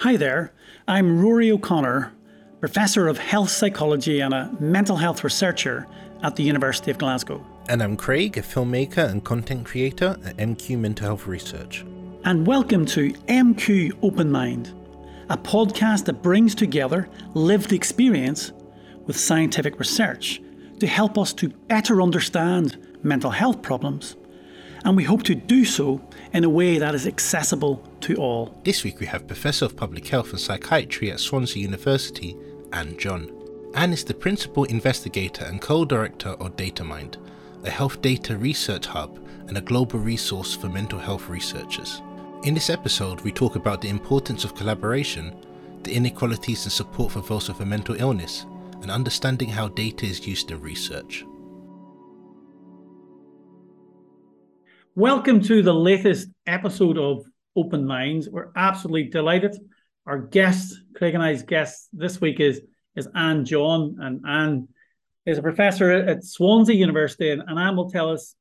Hi there, I'm Rory O'Connor, Professor of Health Psychology and a mental health researcher at the University of Glasgow. And I'm Craig, a filmmaker and content creator at MQ Mental Health Research. And welcome to MQ Open Mind, a podcast that brings together lived experience with scientific research to help us to better understand mental health problems. And we hope to do so in a way that is accessible to all. This week we have Professor of Public Health and Psychiatry at Swansea University, Anne John. Anne is the Principal Investigator and Co Director of DataMind, a health data research hub and a global resource for mental health researchers. In this episode, we talk about the importance of collaboration, the inequalities and support for those with a mental illness, and understanding how data is used in research. Welcome to the latest episode of Open Minds. We're absolutely delighted. Our guest, Craig and I's guest this week is, is Anne John. And Anne is a professor at Swansea University. And, and Anne will tell us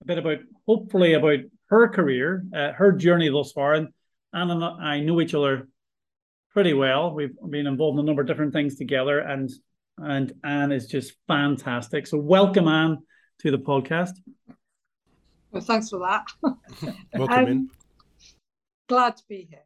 a bit about, hopefully, about her career, uh, her journey thus far. And Anne and I know each other pretty well. We've been involved in a number of different things together. And, and Anne is just fantastic. So, welcome, Anne, to the podcast. Well, thanks for that. Welcome um, in. Glad to be here.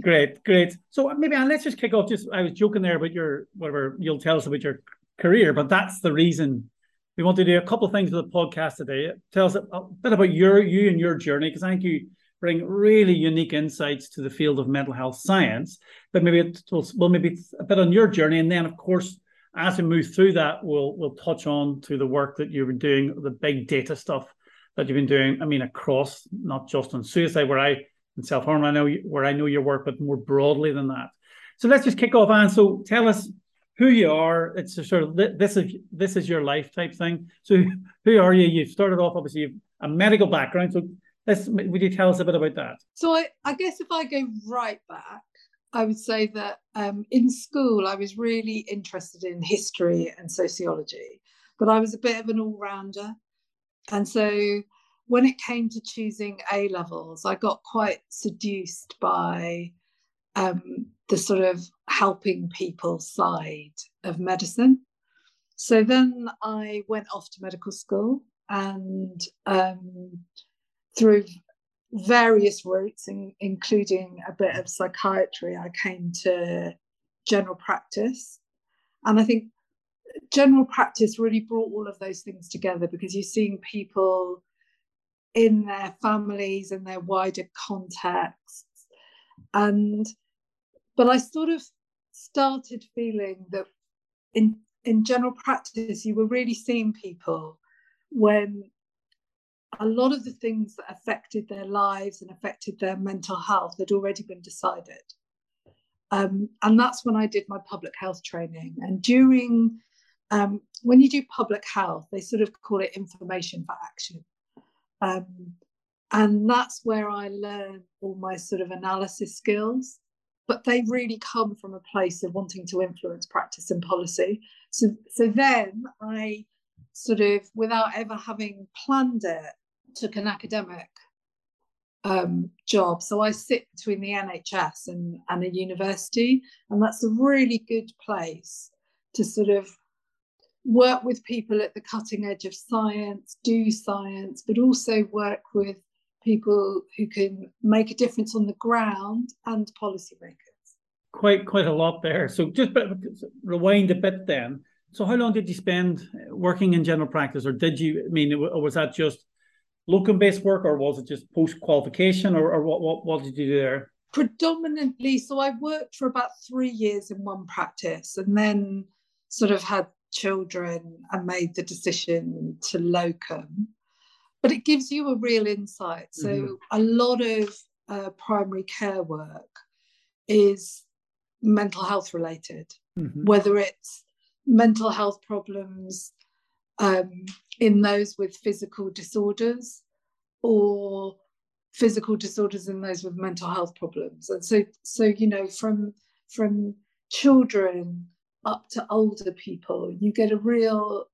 Great, great. So maybe let's just kick off. Just I was joking there about your whatever you'll tell us about your career, but that's the reason we want to do a couple of things with the podcast today. Tell us a, a bit about your you and your journey, because I think you bring really unique insights to the field of mental health science. But maybe it will well maybe it's a bit on your journey, and then of course as we move through that, we'll we'll touch on to the work that you've been doing, the big data stuff that you've been doing. I mean, across not just on suicide, where I in self harm, I know where I know your work, but more broadly than that. So let's just kick off, Anne. So tell us who you are. It's a sort of this is this is your life type thing. So who are you? You've started off obviously you've a medical background. So let's would you tell us a bit about that? So I, I guess if I go right back, I would say that um, in school I was really interested in history and sociology, but I was a bit of an all rounder. And so when it came to choosing A levels, I got quite seduced by um, the sort of helping people side of medicine. So then I went off to medical school and um, through various routes, in, including a bit of psychiatry, I came to general practice. And I think general practice really brought all of those things together because you're seeing people in their families and their wider contexts. And but i sort of started feeling that in in general practice you were really seeing people when a lot of the things that affected their lives and affected their mental health had already been decided. Um, and that's when i did my public health training. And during um, when you do public health, they sort of call it information for action. Um, and that's where I learn all my sort of analysis skills. But they really come from a place of wanting to influence practice and policy. So, so then I sort of, without ever having planned it, took an academic um, job. So I sit between the NHS and, and a university, and that's a really good place to sort of work with people at the cutting edge of science, do science, but also work with people who can make a difference on the ground and policymakers. Quite, quite a lot there. So just rewind a bit then. So how long did you spend working in general practice, or did you? I mean, was that just locum-based work, or was it just post-qualification, or, or what, what? What did you do there? Predominantly, so I worked for about three years in one practice, and then sort of had children and made the decision to locum. But it gives you a real insight. So, mm-hmm. a lot of uh, primary care work is mental health related, mm-hmm. whether it's mental health problems um, in those with physical disorders or physical disorders in those with mental health problems. And so, so you know, from from children up to older people, you get a real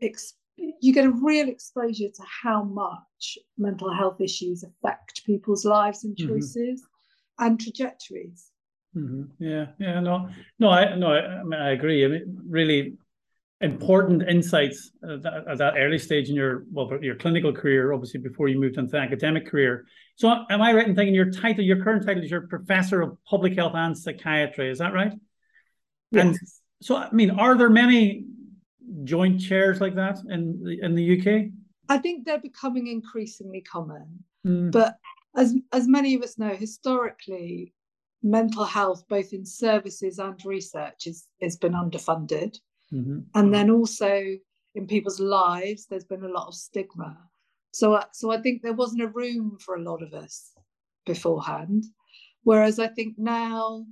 ex- you get a real exposure to how much mental health issues affect people's lives and mm-hmm. choices mm-hmm. and trajectories. Mm-hmm. Yeah, yeah, no, no, I no, I, I, mean, I agree. I mean, really important insights at that, at that, early stage in your well, your clinical career, obviously before you moved into the academic career. So, am I right in thinking your title, your current title, is your professor of public health and psychiatry? Is that right? Yes. And so, I mean, are there many joint chairs like that in the, in the UK? I think they're becoming increasingly common, mm. but as as many of us know, historically, mental health, both in services and research, is has been underfunded, mm-hmm. and then also in people's lives, there's been a lot of stigma. So, so I think there wasn't a room for a lot of us beforehand, whereas I think now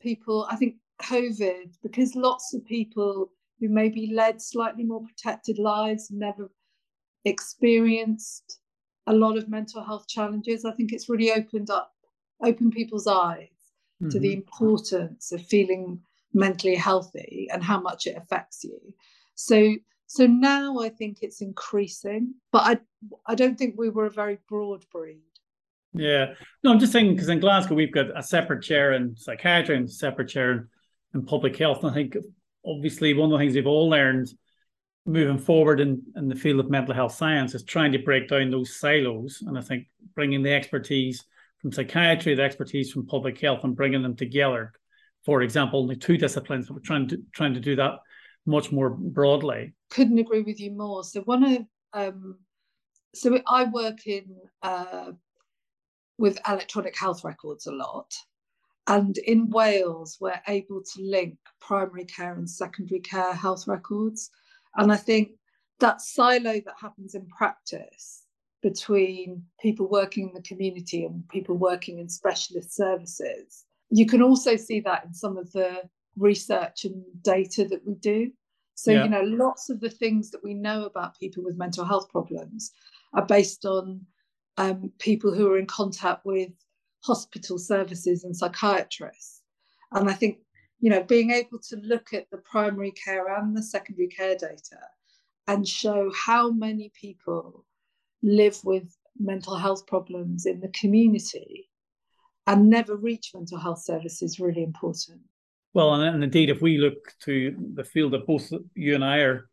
people, I think COVID, because lots of people who maybe led slightly more protected lives never experienced a lot of mental health challenges. I think it's really opened up, opened people's eyes mm-hmm. to the mm-hmm. importance of feeling mentally healthy and how much it affects you. So so now I think it's increasing, but I I don't think we were a very broad breed. Yeah, no, I'm just saying because in Glasgow we've got a separate chair in psychiatry and a separate chair in, in public health. And I think obviously one of the things we've all learned moving forward in, in the field of mental health science is trying to break down those silos. And I think bringing the expertise from psychiatry, the expertise from public health, and bringing them together. For example, the two disciplines, but we're trying to trying to do that much more broadly. Couldn't agree with you more. So one of um, so I work in uh, with electronic health records a lot, and in Wales we're able to link primary care and secondary care health records, and I think that silo that happens in practice between people working in the community and people working in specialist services. You can also see that in some of the research and data that we do. So, yeah. you know, lots of the things that we know about people with mental health problems are based on um, people who are in contact with hospital services and psychiatrists. And I think, you know, being able to look at the primary care and the secondary care data and show how many people live with mental health problems in the community and never reach mental health services really important. Well, and, and indeed, if we look to the field that both you and I are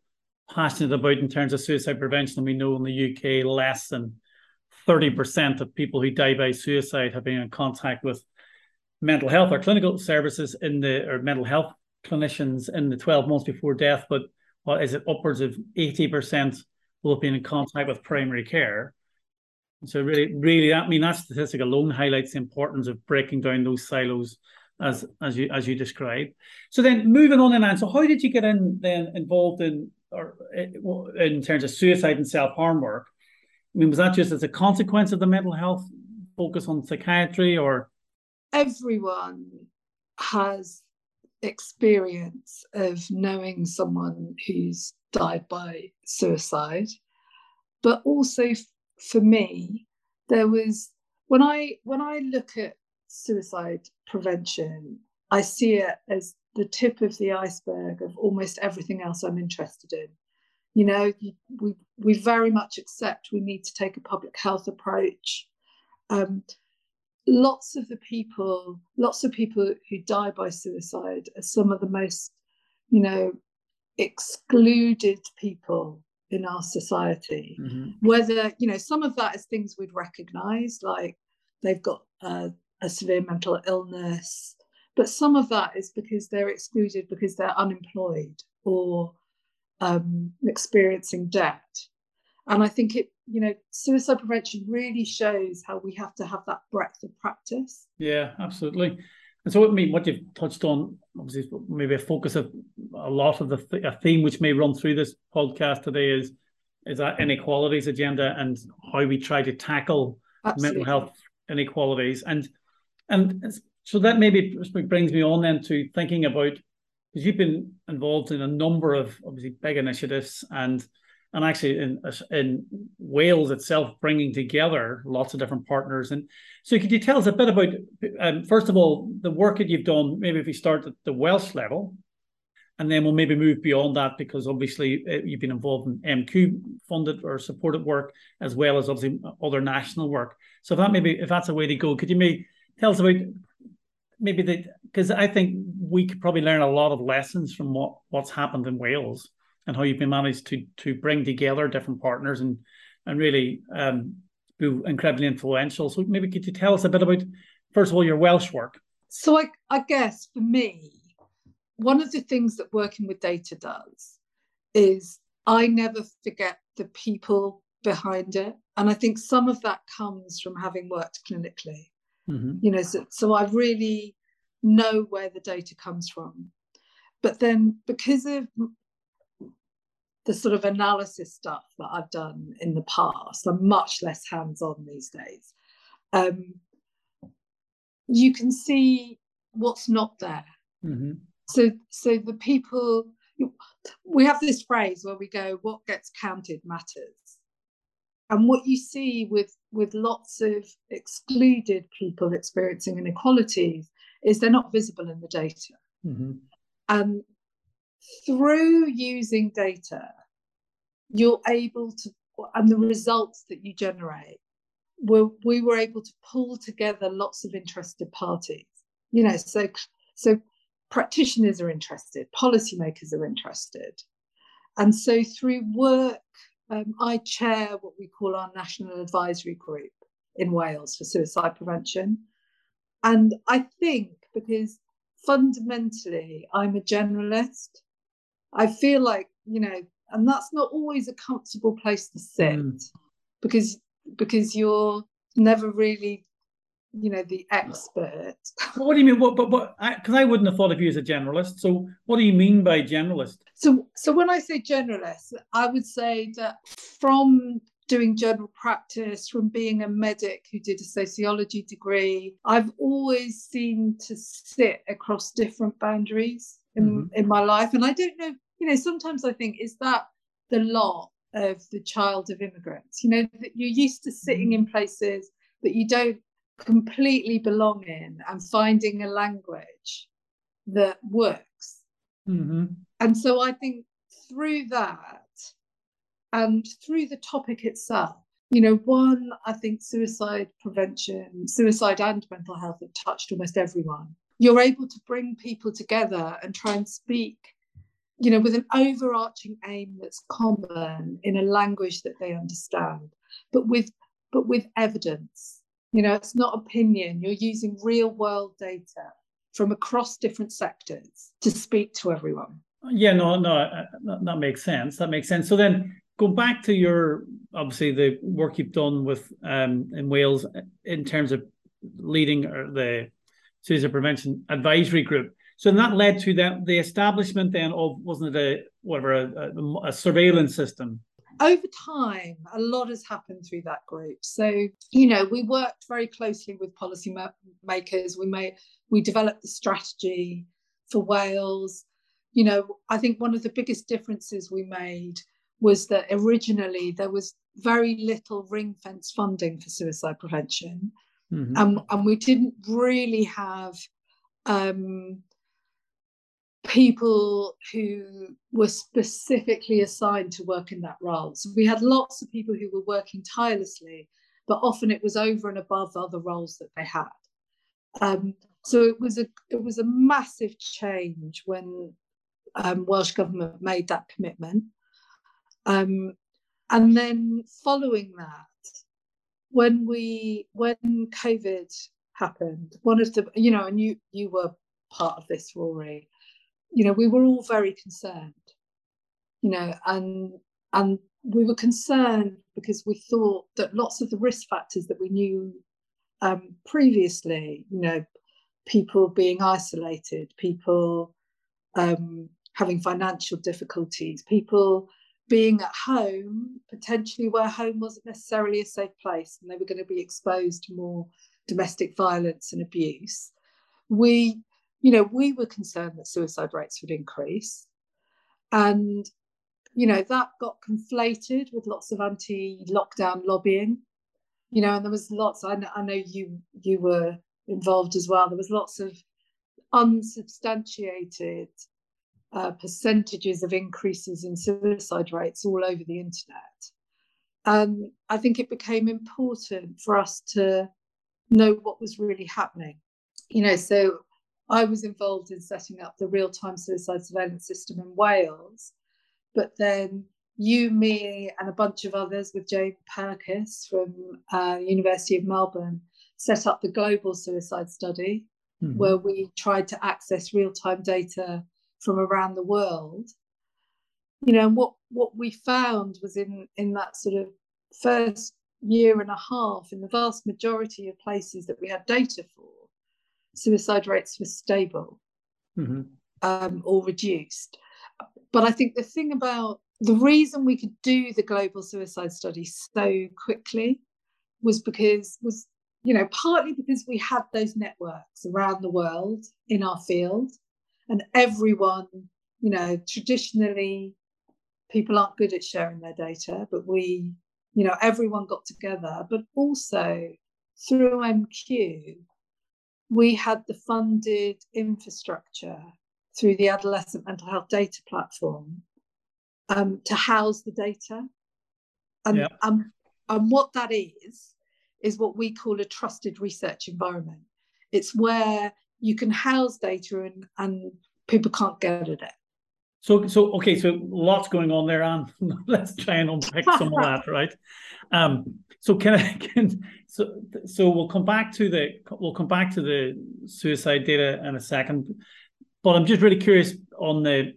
passionate about in terms of suicide prevention, we know in the UK less than 30% of people who die by suicide have been in contact with mental health or clinical services in the or mental health clinicians in the 12 months before death, but what is it upwards of 80% will have been in contact with primary care. So really, really, I mean that statistic alone highlights the importance of breaking down those silos as as you as you described. So then moving on and so how did you get in then involved in or eh, in terms of suicide and self harm work? I mean, was that just as a consequence of the mental health focus on psychiatry, or everyone has experience of knowing someone who's died by suicide. But also for me, there was when I when I look at suicide prevention, I see it as the tip of the iceberg of almost everything else I'm interested in. You know, we we very much accept we need to take a public health approach. Um, lots of the people, lots of people who die by suicide are some of the most, you know, excluded people in our society. Mm-hmm. Whether, you know, some of that is things we'd recognize, like they've got a, a severe mental illness, but some of that is because they're excluded because they're unemployed or um, experiencing debt. And I think it, you know, suicide prevention really shows how we have to have that breadth of practice. Yeah, absolutely. And so, I mean, what you've touched on, obviously, maybe a focus of a lot of the th- a theme which may run through this podcast today is is that inequalities agenda and how we try to tackle Absolutely. mental health inequalities. And and so that maybe brings me on then to thinking about because you've been involved in a number of obviously big initiatives and and actually in in Wales itself, bringing together lots of different partners. And so, could you tell us a bit about, um, first of all, the work that you've done? Maybe if we start at the Welsh level, and then we'll maybe move beyond that because obviously uh, you've been involved in MQ funded or supported work as well as obviously other national work. So if that maybe if that's a way to go, could you maybe tell us about maybe the because I think we could probably learn a lot of lessons from what what's happened in Wales and how you've been managed to to bring together different partners and and really um, be incredibly influential. So maybe could you tell us a bit about first of all your Welsh work? So I, I guess for me, one of the things that working with data does is I never forget the people behind it. And I think some of that comes from having worked clinically. Mm-hmm. You know, so, so I really know where the data comes from. But then because of the sort of analysis stuff that I've done in the past, I'm much less hands-on these days. Um, you can see what's not there. Mm-hmm. So, so the people we have this phrase where we go, "What gets counted matters," and what you see with with lots of excluded people experiencing inequalities is they're not visible in the data. Mm-hmm. And through using data, you're able to, and the results that you generate, we we were able to pull together lots of interested parties. You know, so so practitioners are interested, policymakers are interested. And so through work, um, I chair what we call our National Advisory Group in Wales for suicide prevention. And I think because fundamentally I'm a generalist, I feel like, you know, and that's not always a comfortable place to sit mm. because because you're never really you know the expert. What do you mean what but what because I, I, wouldn't have thought of you as a generalist. So what do you mean by generalist? So so when i say generalist i would say that from doing general practice from being a medic who did a sociology degree i've always seemed to sit across different boundaries in, mm-hmm. in my life. And i don't know you know sometimes i think is that the lot of the child of immigrants? You know that you're used to sitting mm-hmm. in places that you don't completely belong in and finding a language that works. Mm-hmm. And so I think through that and through the topic itself, you know, one, I think suicide prevention, suicide and mental health have touched almost everyone. You're able to bring people together and try and speak, you know, with an overarching aim that's common in a language that they understand, but with but with evidence you know, it's not opinion. You're using real world data from across different sectors to speak to everyone. Yeah, no, no, uh, that, makes sense. That makes sense. So then go back to your obviously the work you've done with um, in Wales in terms of leading uh, the suicide prevention advisory group. So that led to that the establishment then of wasn't it a whatever a, a, a surveillance system over time, a lot has happened through that group. So, you know, we worked very closely with policy makers. We made, we developed the strategy for Wales. You know, I think one of the biggest differences we made was that originally there was very little ring fence funding for suicide prevention. Mm-hmm. And, and we didn't really have um, people who were specifically assigned to work in that role. So we had lots of people who were working tirelessly, but often it was over and above other roles that they had. Um, so it was a it was a massive change when um, Welsh government made that commitment. Um, and then following that, when we when COVID happened, one of the you know, and you you were part of this, Rory you know, we were all very concerned, you know, and and we were concerned because we thought that lots of the risk factors that we knew um, previously, you know, people being isolated, people um, having financial difficulties, people being at home, potentially where home wasn't necessarily a safe place and they were going to be exposed to more domestic violence and abuse. We you know, we were concerned that suicide rates would increase. And, you know, that got conflated with lots of anti-lockdown lobbying, you know, and there was lots, I know, I know you you were involved as well. There was lots of unsubstantiated uh, percentages of increases in suicide rates all over the internet. And I think it became important for us to know what was really happening. You know, so I was involved in setting up the real time suicide surveillance system in Wales. But then you, me, and a bunch of others with Jane Pirkis from uh, University of Melbourne set up the global suicide study, mm-hmm. where we tried to access real time data from around the world. You know, what what we found was in in that sort of first year and a half, in the vast majority of places that we had data for, suicide rates were stable mm-hmm. um, or reduced. But I think the thing about the reason we could do the global suicide study so quickly was because was you know partly because we had those networks around the world in our field and everyone you know traditionally people aren't good at sharing their data but we you know everyone got together but also through mq we had the funded infrastructure through the adolescent mental health data platform um, to house the data and, yeah. um, and what that is is what we call a trusted research environment it's where you can house data and, and people can't get at it so, so okay, so lots going on there, and let's try and unpick some of that, right? Um, so can I can so so we'll come back to the we'll come back to the suicide data in a second, but I'm just really curious on the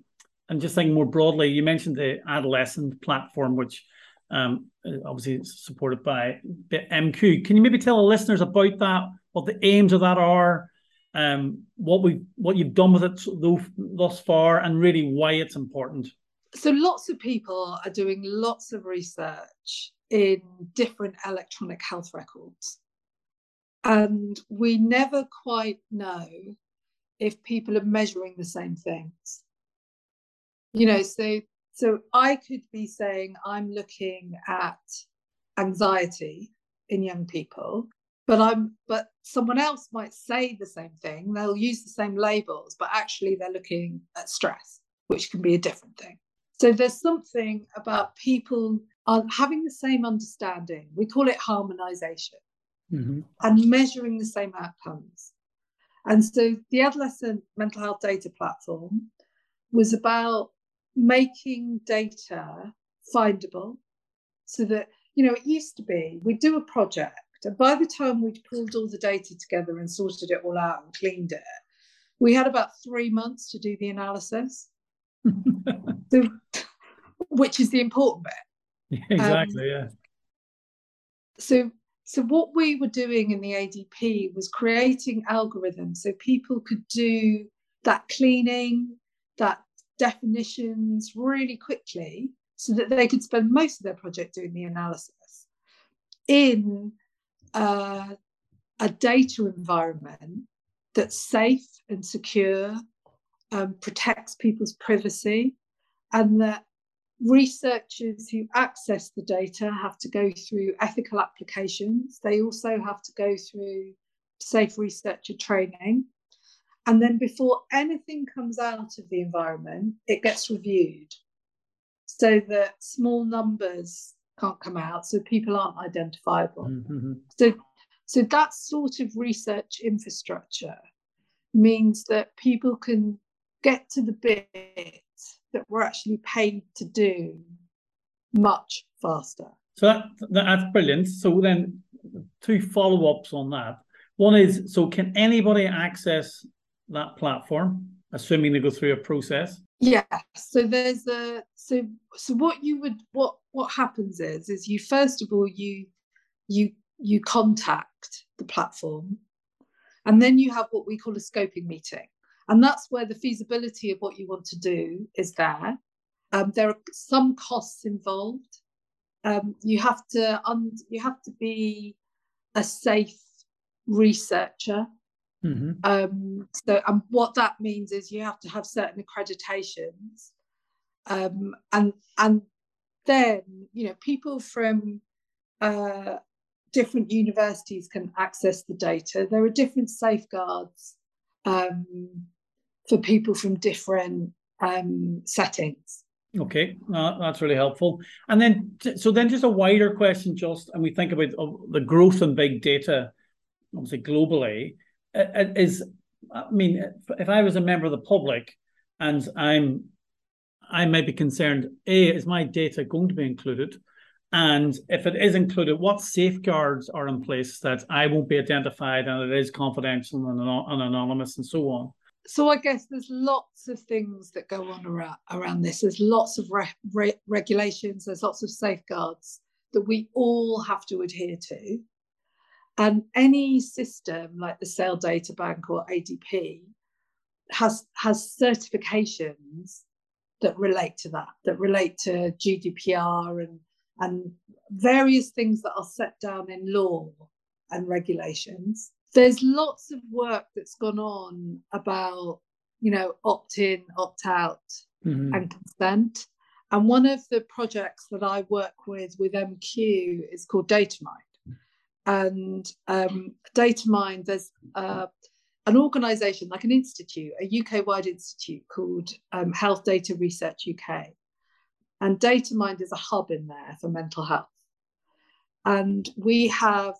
and just thinking more broadly. You mentioned the adolescent platform, which um, obviously is supported by MQ. Can you maybe tell the listeners about that? What the aims of that are? um, what we what you've done with it thus far, and really why it's important. So lots of people are doing lots of research in different electronic health records, and we never quite know if people are measuring the same things. You know, so so I could be saying I'm looking at anxiety in young people but i'm but someone else might say the same thing. They'll use the same labels but actually they're looking at stress which can be a different thing. So there's something about people having the same understanding we call it harmonization mm-hmm. and measuring the same outcomes and so the adolescent mental health data platform was about making data findable so that you know it used to be we'd do a project and by the time we'd pulled all the data together and sorted it all out and cleaned it, we had about three months to do the analysis, so, which is the important bit. Yeah, exactly. Um, yeah. So, so what we were doing in the ADP was creating algorithms so people could do that cleaning, that definitions really quickly, so that they could spend most of their project doing the analysis in uh, a data environment that's safe and secure, um, protects people's privacy, and that researchers who access the data have to go through ethical applications. They also have to go through safe researcher training. And then before anything comes out of the environment, it gets reviewed so that small numbers can't come out, so people aren't identifiable. Mm-hmm. So, so that sort of research infrastructure means that people can get to the bit that we're actually paid to do much faster. So that, that's brilliant. So then, two follow-ups on that. One is, so can anybody access that platform, assuming they go through a process? Yeah. So there's a so so what you would what what happens is is you first of all you you you contact the platform and then you have what we call a scoping meeting and that's where the feasibility of what you want to do is there um, there are some costs involved um, you have to un- you have to be a safe researcher Mm-hmm. Um, so, and what that means is you have to have certain accreditations, um, and and then you know people from uh, different universities can access the data. There are different safeguards um, for people from different um, settings. Okay, uh, that's really helpful. And then, so then, just a wider question, just and we think about uh, the growth in big data, obviously globally is I mean, if I was a member of the public and I'm, I might be concerned, A, is my data going to be included? And if it is included, what safeguards are in place that I won't be identified and it is confidential and anonymous and so on? So I guess there's lots of things that go on around, around this. There's lots of re- re- regulations. There's lots of safeguards that we all have to adhere to. And any system like the SAIL Databank or ADP has has certifications that relate to that, that relate to GDPR and and various things that are set down in law and regulations. There's lots of work that's gone on about, you know, opt in, opt out, mm-hmm. and consent. And one of the projects that I work with with MQ is called DataMind. And um, DataMind, there's uh, an organisation like an institute, a UK wide institute called um, Health Data Research UK. And DataMind is a hub in there for mental health. And we have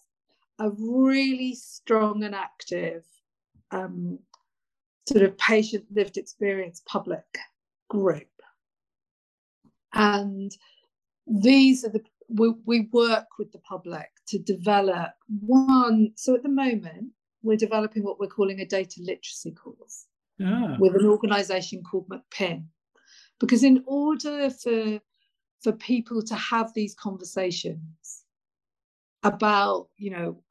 a really strong and active um, sort of patient lived experience public group. And these are the, we, we work with the public to develop one. So at the moment, we're developing what we're calling a data literacy course ah. with an organization called McPin because in order for for people to have these conversations about you know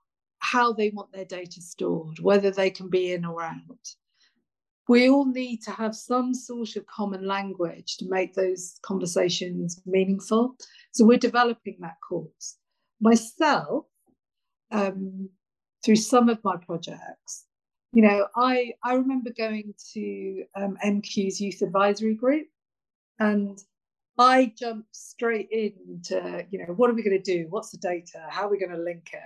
how they want their data stored whether they can be in or out we all need to have some sort of common language to make those conversations meaningful so we're developing that course myself um, through some of my projects you know i i remember going to um, mq's youth advisory group and I jumped straight into, you know, what are we going to do? What's the data? How are we going to link it?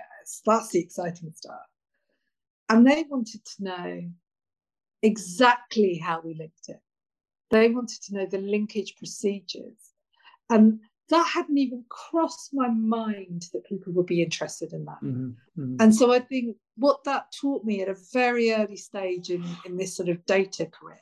That's the exciting stuff. And they wanted to know exactly how we linked it. They wanted to know the linkage procedures. And that hadn't even crossed my mind that people would be interested in that. Mm-hmm, mm-hmm. And so I think what that taught me at a very early stage in, in this sort of data career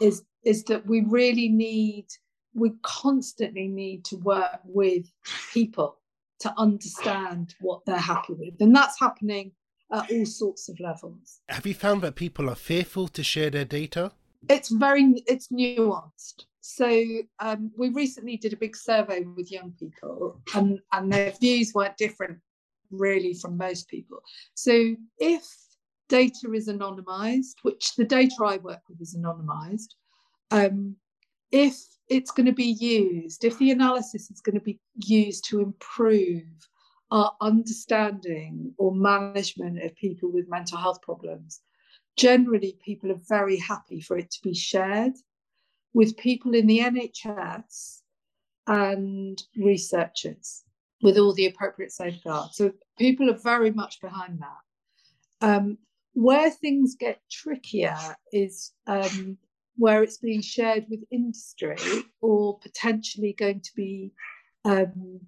is is that we really need we constantly need to work with people to understand what they're happy with. And that's happening at all sorts of levels. Have you found that people are fearful to share their data? It's very it's nuanced. So um, we recently did a big survey with young people and and their views weren't different really from most people. So if data is anonymized which the data i work with is anonymized um, if it's going to be used, if the analysis is going to be used to improve our understanding or management of people with mental health problems, generally people are very happy for it to be shared with people in the NHS and researchers with all the appropriate safeguards. So people are very much behind that. Um, where things get trickier is um, where it's being shared with industry or potentially going to be um,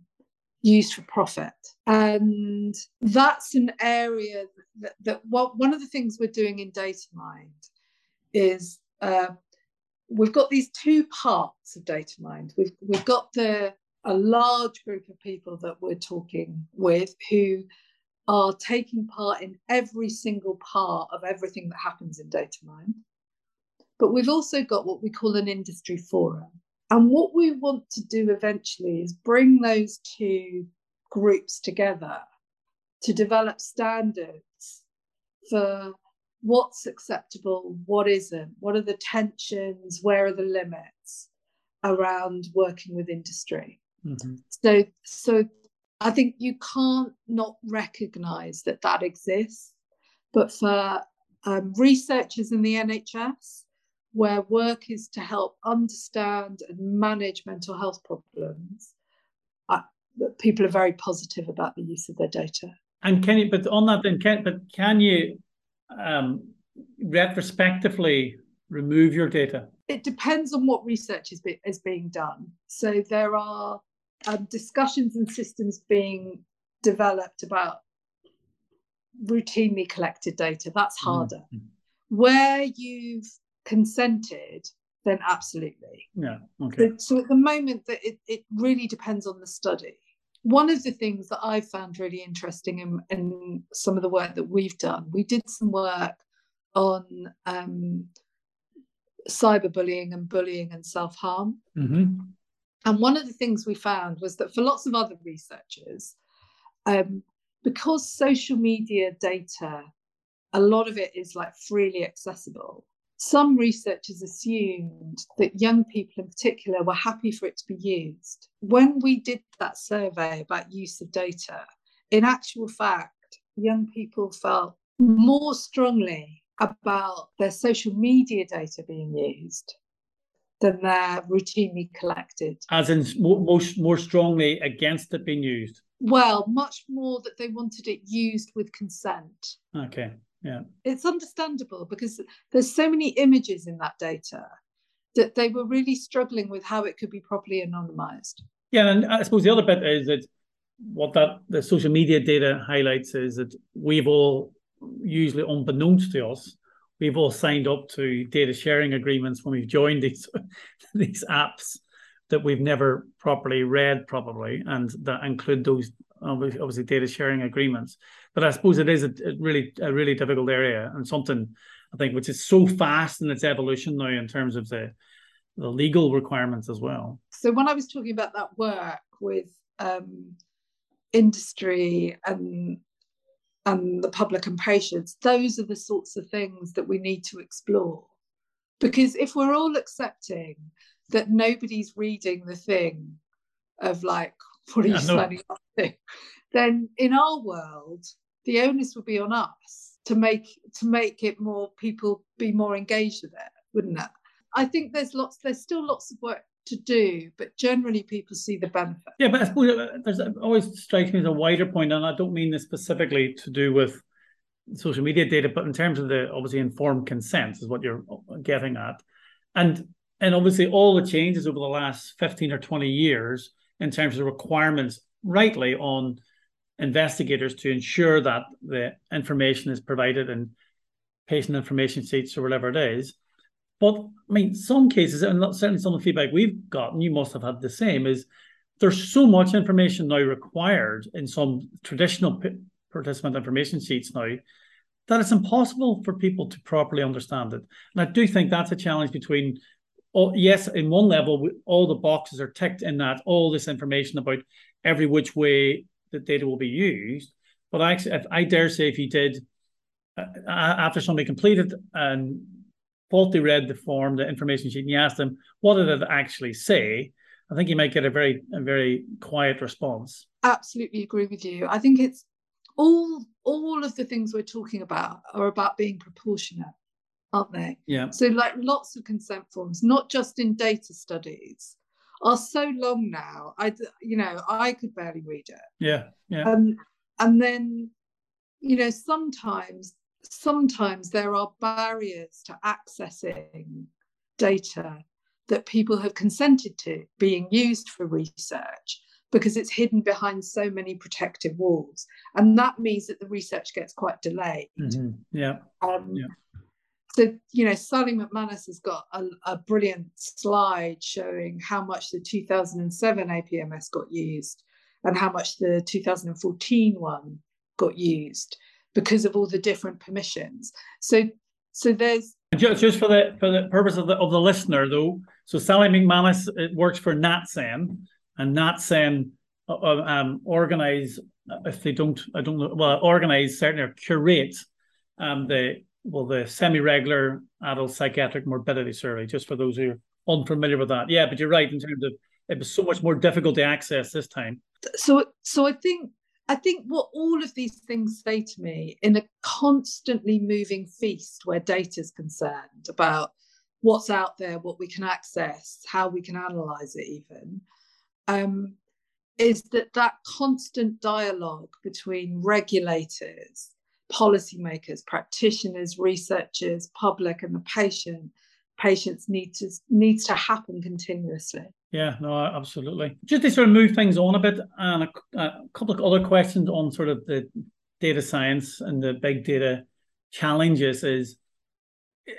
used for profit. And that's an area that, that one of the things we're doing in DataMind is uh, we've got these two parts of DataMind. We've, we've got the a large group of people that we're talking with who are taking part in every single part of everything that happens in DataMind. But we've also got what we call an industry forum. And what we want to do eventually is bring those two groups together to develop standards for what's acceptable, what isn't, what are the tensions, where are the limits around working with industry. Mm-hmm. So, so I think you can't not recognize that that exists. But for um, researchers in the NHS, where work is to help understand and manage mental health problems, I, people are very positive about the use of their data. And can you, but on that then, can, but can you um, retrospectively remove your data? It depends on what research is, be, is being done. So there are um, discussions and systems being developed about routinely collected data. That's harder. Mm-hmm Where you've consented, then absolutely. Yeah. Okay. So, so at the moment, that it, it really depends on the study. One of the things that I found really interesting in, in some of the work that we've done, we did some work on um, cyberbullying and bullying and self harm. Mm-hmm. And one of the things we found was that for lots of other researchers, um, because social media data, a lot of it is like freely accessible. Some researchers assumed that young people in particular were happy for it to be used. When we did that survey about use of data, in actual fact, young people felt more strongly about their social media data being used than they're routinely collected. As in most more strongly against it being used. Well, much more that they wanted it used with consent. Okay. Yeah. It's understandable because there's so many images in that data that they were really struggling with how it could be properly anonymized. Yeah, and I suppose the other bit is that what that the social media data highlights is that we've all usually unbeknownst to us we've all signed up to data sharing agreements when we've joined these these apps that we've never properly read probably and that include those obviously, data sharing agreements but i suppose it is a, a, really a really difficult area and something i think which is so fast in its evolution now in terms of the the legal requirements as well so when i was talking about that work with um, industry and and the public and patients, those are the sorts of things that we need to explore. Because if we're all accepting that nobody's reading the thing of like, what are you signing up? Then in our world, the onus would be on us to make to make it more people be more engaged with it, wouldn't it? I think there's lots, there's still lots of work to do, but generally people see the benefit. Yeah, but I suppose uh, there's always strikes me as a wider point, and I don't mean this specifically to do with social media data, but in terms of the obviously informed consent is what you're getting at, and and obviously all the changes over the last fifteen or twenty years in terms of requirements, rightly on investigators to ensure that the information is provided in patient information sheets or whatever it is but I mean, some cases, and certainly some of the feedback we've gotten, you must have had the same, is there's so much information now required in some traditional participant information sheets now that it's impossible for people to properly understand it. And I do think that's a challenge between, yes, in one level, all the boxes are ticked in that all this information about every which way the data will be used. But I, I dare say, if you did, uh, after somebody completed and faulty read the form, the information sheet, and you asked them, what did it actually say? I think you might get a very, a very quiet response. Absolutely agree with you. I think it's all, all of the things we're talking about are about being proportionate, aren't they? Yeah. So, like lots of consent forms, not just in data studies, are so long now. I, you know, I could barely read it. Yeah. Yeah. Um, and then, you know, sometimes sometimes there are barriers to accessing data that people have consented to being used for research because it's hidden behind so many protective walls. And that means that the research gets quite delayed. Mm-hmm. Yeah. Um, yeah. So, you know, Sally McManus has got a, a, brilliant slide showing how much the 2007 APMS got used and how much the 2014 one got used because of all the different permissions. So so there's just, just for the for the purpose of the of the listener though. So Sally McManus it works for NatCen, and NatCen uh, uh, um, organize uh, if they don't I don't know well organize certainly or curate um the well the semi-regular adult psychiatric morbidity survey just for those who are unfamiliar with that. Yeah, but you're right in terms of it was so much more difficult to access this time. So so I think I think what all of these things say to me in a constantly moving feast where data is concerned about what's out there, what we can access, how we can analyze it, even, um, is that that constant dialogue between regulators, policymakers, practitioners, researchers, public, and the patient patients need to needs to happen continuously. Yeah, no, absolutely. Just to sort of move things on a bit, and a, a, couple of other questions on sort of the data science and the big data challenges is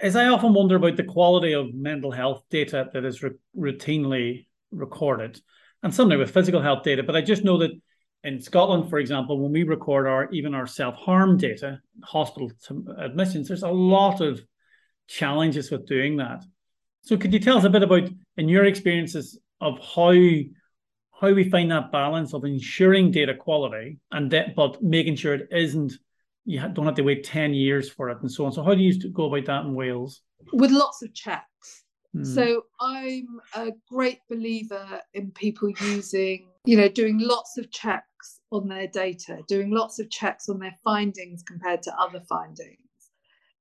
as I often wonder about the quality of mental health data that is routinely recorded, and similarly with physical health data, but I just know that in Scotland, for example, when we record our even our self harm data, hospital admissions, there's a lot of challenges with doing that. So, could you tell us a bit about, in your experiences, of how how we find that balance of ensuring data quality and that, but making sure it isn't you don't have to wait 10 years for it and so on. So how do you go about that in Wales? With lots of checks. Mm. So I'm a great believer in people using, you know, doing lots of checks on their data, doing lots of checks on their findings compared to other findings.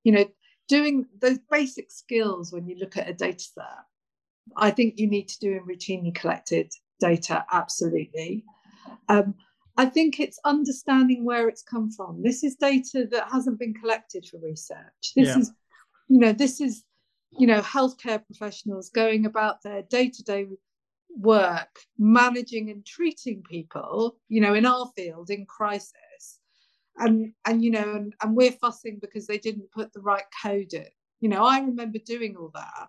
You know, doing those basic skills when you look at a data set. I think you need to do in routinely collected data, absolutely. Um, I think it's understanding where it's come from. This is data that hasn't been collected for research. This yeah. is, you know, this is, you know, healthcare professionals going about their day-to-day work, managing and treating people, you know, in our field in crisis. And and you know, and, and we're fussing because they didn't put the right code in. You know, I remember doing all that.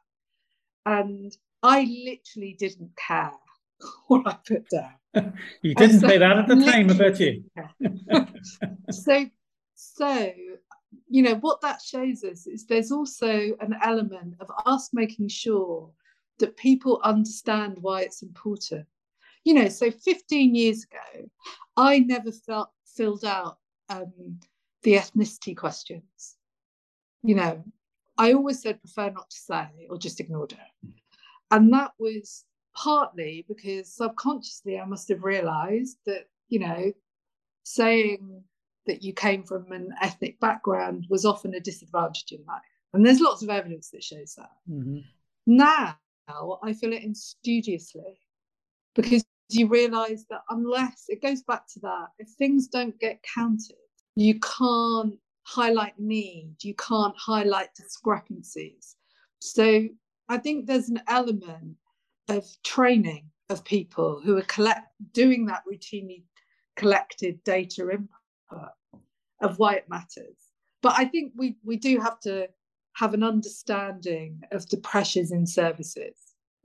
And I literally didn't care what I put down. you didn't so, say that at the time, I bet you. so, so you know what that shows us is there's also an element of us making sure that people understand why it's important. You know, so 15 years ago, I never felt filled out um, the ethnicity questions. You know, I always said prefer not to say or just ignored it. And that was partly because subconsciously I must have realized that, you know, saying that you came from an ethnic background was often a disadvantage in life. And there's lots of evidence that shows that. Mm-hmm. Now I feel it in studiously because you realize that unless it goes back to that, if things don't get counted, you can't highlight need, you can't highlight discrepancies. So I think there's an element of training of people who are collect doing that routinely collected data input of why it matters. But I think we we do have to have an understanding of the pressures in services.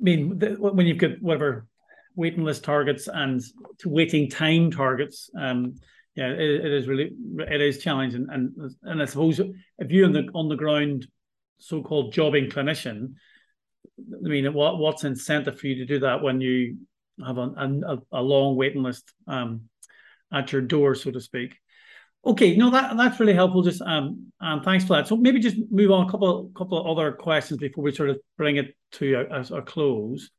I mean, the, when you've got whatever waiting list targets and waiting time targets, um, yeah, it, it is really it is challenging. And and I suppose if you're on the on the ground, so-called jobbing clinician, I mean, what what's incentive for you to do that when you have a, a, a long waiting list um, at your door, so to speak? Okay, no, that that's really helpful. Just um, um, thanks for that. So maybe just move on a couple couple of other questions before we sort of bring it to a, a, a close.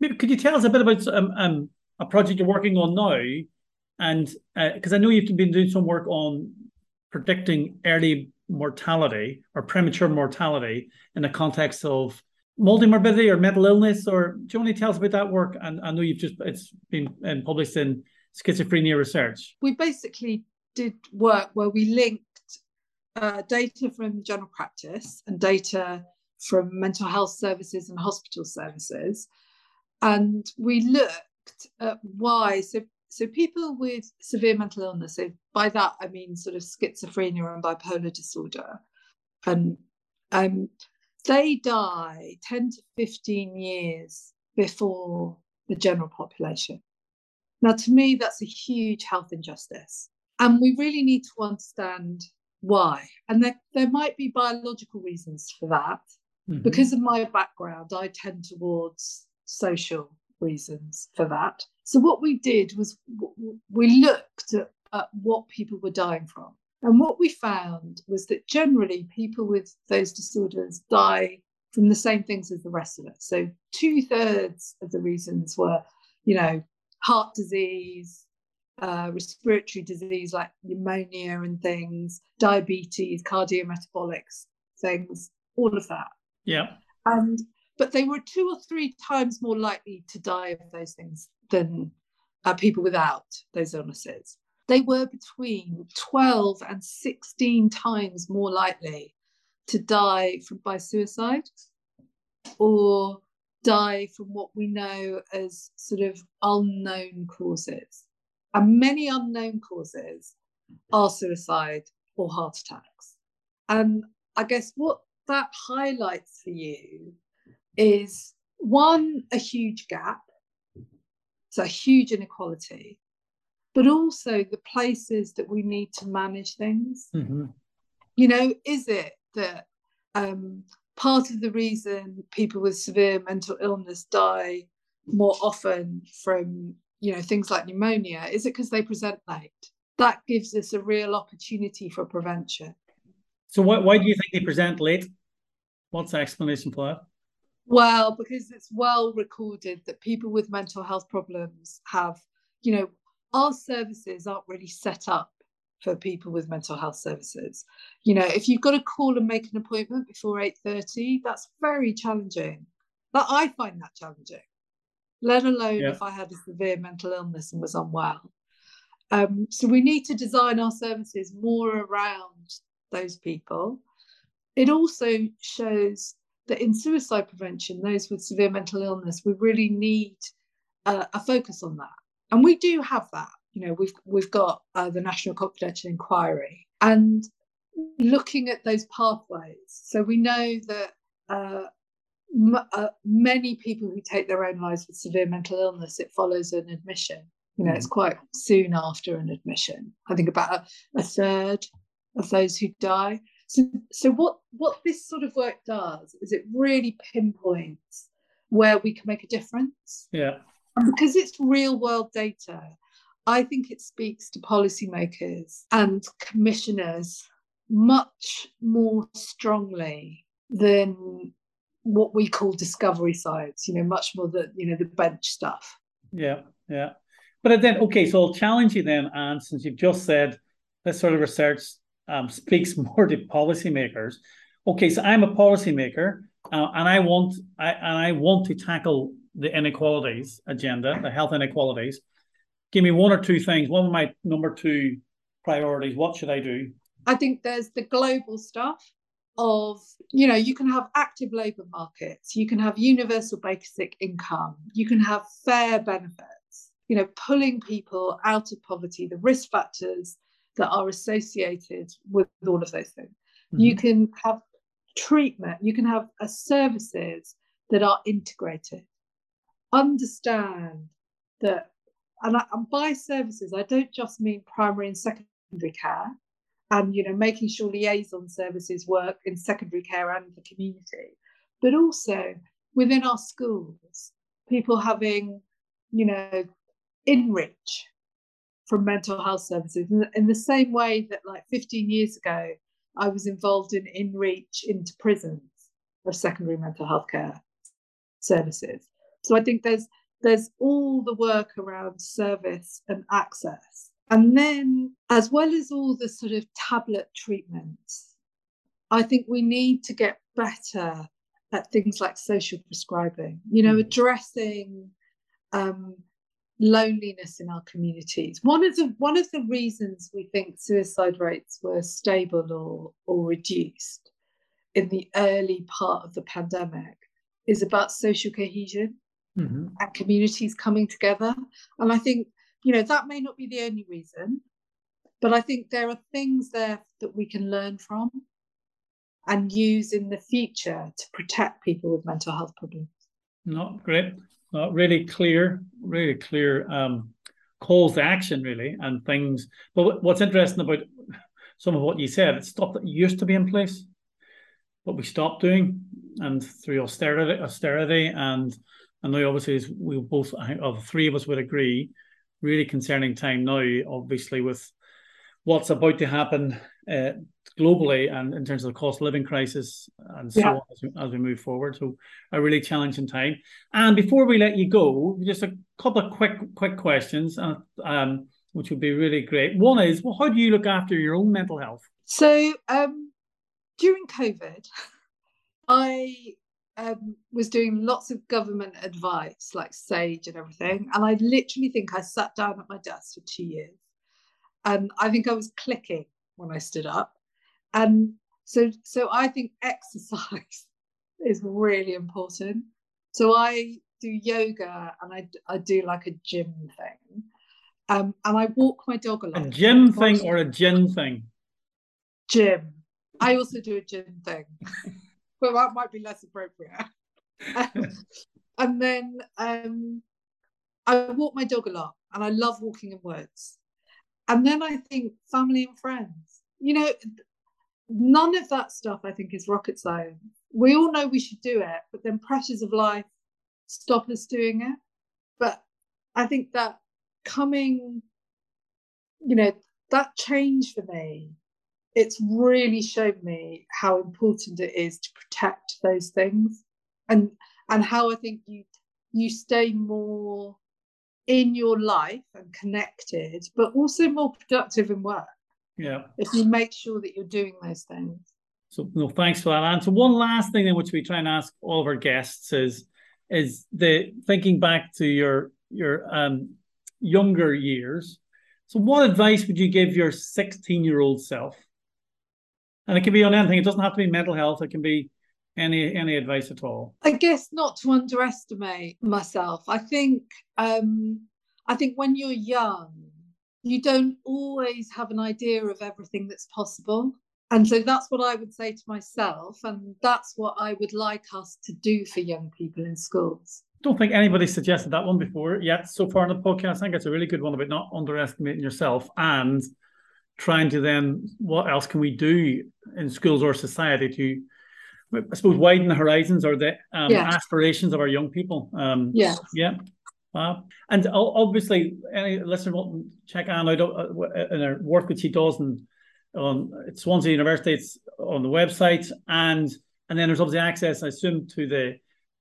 Maybe could you tell us a bit about um, um a project you're working on now, and because uh, I know you've been doing some work on predicting early mortality or premature mortality in the context of multimorbidity or mental illness, or do you want to tell us about that work? And I know you've just it's been um, published in schizophrenia research. We basically did work where we linked uh, data from general practice and data from mental health services and hospital services, and we looked at why. So, so people with severe mental illness. So by that I mean sort of schizophrenia and bipolar disorder, and um, they die 10 to 15 years before the general population. Now, to me, that's a huge health injustice. And we really need to understand why. And there, there might be biological reasons for that. Mm-hmm. Because of my background, I tend towards social reasons for that. So, what we did was we looked at, at what people were dying from. And what we found was that generally people with those disorders die from the same things as the rest of us. So two thirds of the reasons were, you know, heart disease, uh, respiratory disease like pneumonia and things, diabetes, cardiometabolic things, all of that. Yeah. And but they were two or three times more likely to die of those things than uh, people without those illnesses they were between 12 and 16 times more likely to die from, by suicide or die from what we know as sort of unknown causes. And many unknown causes are suicide or heart attacks. And I guess what that highlights for you is one, a huge gap, so a huge inequality, but also the places that we need to manage things. Mm-hmm. You know, is it that um, part of the reason people with severe mental illness die more often from you know things like pneumonia is it because they present late? That gives us a real opportunity for prevention. So why, why do you think they present late? What's the explanation for that? Well because it's well recorded that people with mental health problems have you know our services aren't really set up for people with mental health services. You know if you've got to call and make an appointment before 8.30 that's very challenging. But i find that challenging let alone yeah. if i had a severe mental illness and was unwell. Um, so we need to design our services more around those people. It also shows that in suicide prevention those with severe mental illness we really need uh, a focus on that. And we do have that. You know we've we've got uh, the national confidential inquiry and looking at those pathways. So we know that uh, m- uh, many people who take their own lives with severe mental illness it follows an admission. You know mm. it's quite soon after an admission. I think about a, a third of those who die. So, so what what this sort of work does is it really pinpoints where we can make a difference. Yeah. Because it's real world data I think it speaks to policymakers and commissioners much more strongly than what we call discovery science, you know, much more the, you know, the bench stuff. Yeah, yeah. But then, okay, so I'll challenge you then, Anne, since you've just said this sort of research um, speaks more to policymakers. Okay, so I'm a policymaker, uh, and I want I and I want to tackle the inequalities agenda, the health inequalities give me one or two things. One of my number two priorities. What should I do? I think there's the global stuff of, you know, you can have active labour markets, you can have universal basic income, you can have fair benefits, you know, pulling people out of poverty, the risk factors that are associated with all of those things. Mm-hmm. You can have treatment, you can have services that are integrated. Understand that and, I, and by services, I don't just mean primary and secondary care, and you know making sure liaison services work in secondary care and the community, but also within our schools, people having you know in-reach from mental health services in, the same way that like 15 years ago I was involved in in-reach into prisons of secondary mental health care services. So I think there's there's all the work around service and access. And then, as well as all the sort of tablet treatments, I think we need to get better at things like social prescribing, you know, hmm. addressing um, loneliness in our communities. One of the one of the reasons we think suicide rates were stable or or reduced in the early part of the pandemic is about social cohesion mm-hmm. and communities coming together. And I think, you know, that may not be the only reason, but I think there are things there that we can learn from and use in the future to protect people with mental health problems. Not great. Not really clear, really clear um, calls to action, really, and things. But what's interesting about some of what you said, it's stuff that used to be in place, but we stopped doing, and through austerity, austerity, and and now obviously we both of three of us would agree, really concerning time now, obviously with what's about to happen uh, globally and in terms of the cost of living crisis and so yeah. on as we, as we, move forward. So a really challenging time. And before we let you go, just a couple of quick quick questions, uh, um, which would be really great. One is, well, how do you look after your own mental health? So um, during COVID, I um, was doing lots of government advice, like SAGE and everything. And I literally think I sat down at my desk for two years. And I think I was clicking when I stood up. And so, so I think exercise is really important. So I do yoga and I, I do like a gym thing. Um, and I walk my dog a lot. A gym thing or a gym thing? Gym. I also do a gym thing. well, that might be less appropriate. and then um, I walk my dog a lot, and I love walking in woods. And then I think family and friends. You know, none of that stuff I think is rocket science. We all know we should do it, but then pressures of life stop us doing it. But I think that coming, you know, that change for me, it's really shown me how important it is to protect those things and and how I think you you stay more in your life and connected, but also more productive in work. Yeah. If you make sure that you're doing those things. So no, thanks for that answer. One last thing in which we try and ask all of our guests is is the thinking back to your your um younger years. So what advice would you give your 16 year old self? And it can be on anything. It doesn't have to be mental health. It can be any any advice at all. I guess not to underestimate myself. I think um I think when you're young, you don't always have an idea of everything that's possible. And so that's what I would say to myself. And that's what I would like us to do for young people in schools. I don't think anybody suggested that one before yet so far in the podcast. I think it's a really good one about not underestimating yourself and trying to then what else can we do in schools or society to I suppose widen the horizons or the um, yeah. aspirations of our young people. Um, yeah, yeah. Uh, and obviously, any listener will to check Anne out uh, in her work that she does and on at Swansea University. It's on the website, and and then there's obviously access, I assume, to the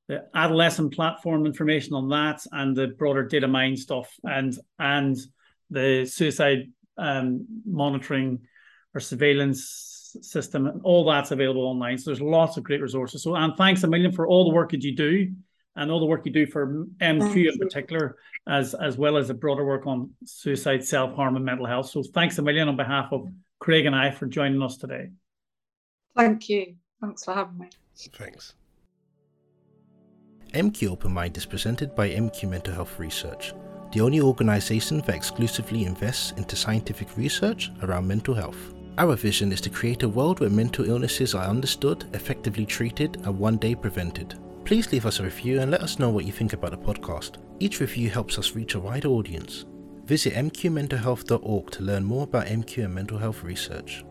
the adolescent platform information on that and the broader DATAMIND stuff and and the suicide um, monitoring or surveillance system and all that's available online. So there's lots of great resources. So and thanks a million for all the work that you do and all the work you do for MQ in particular, as as well as the broader work on suicide, self harm, and mental health. So thanks a million on behalf of Craig and I for joining us today. Thank you. Thanks for having me. Thanks. MQ Open Mind is presented by MQ Mental Health Research, the only organisation that exclusively invests into scientific research around mental health. Our vision is to create a world where mental illnesses are understood, effectively treated, and one day prevented. Please leave us a review and let us know what you think about the podcast. Each review helps us reach a wider audience. Visit mqmentalhealth.org to learn more about MQ and mental health research.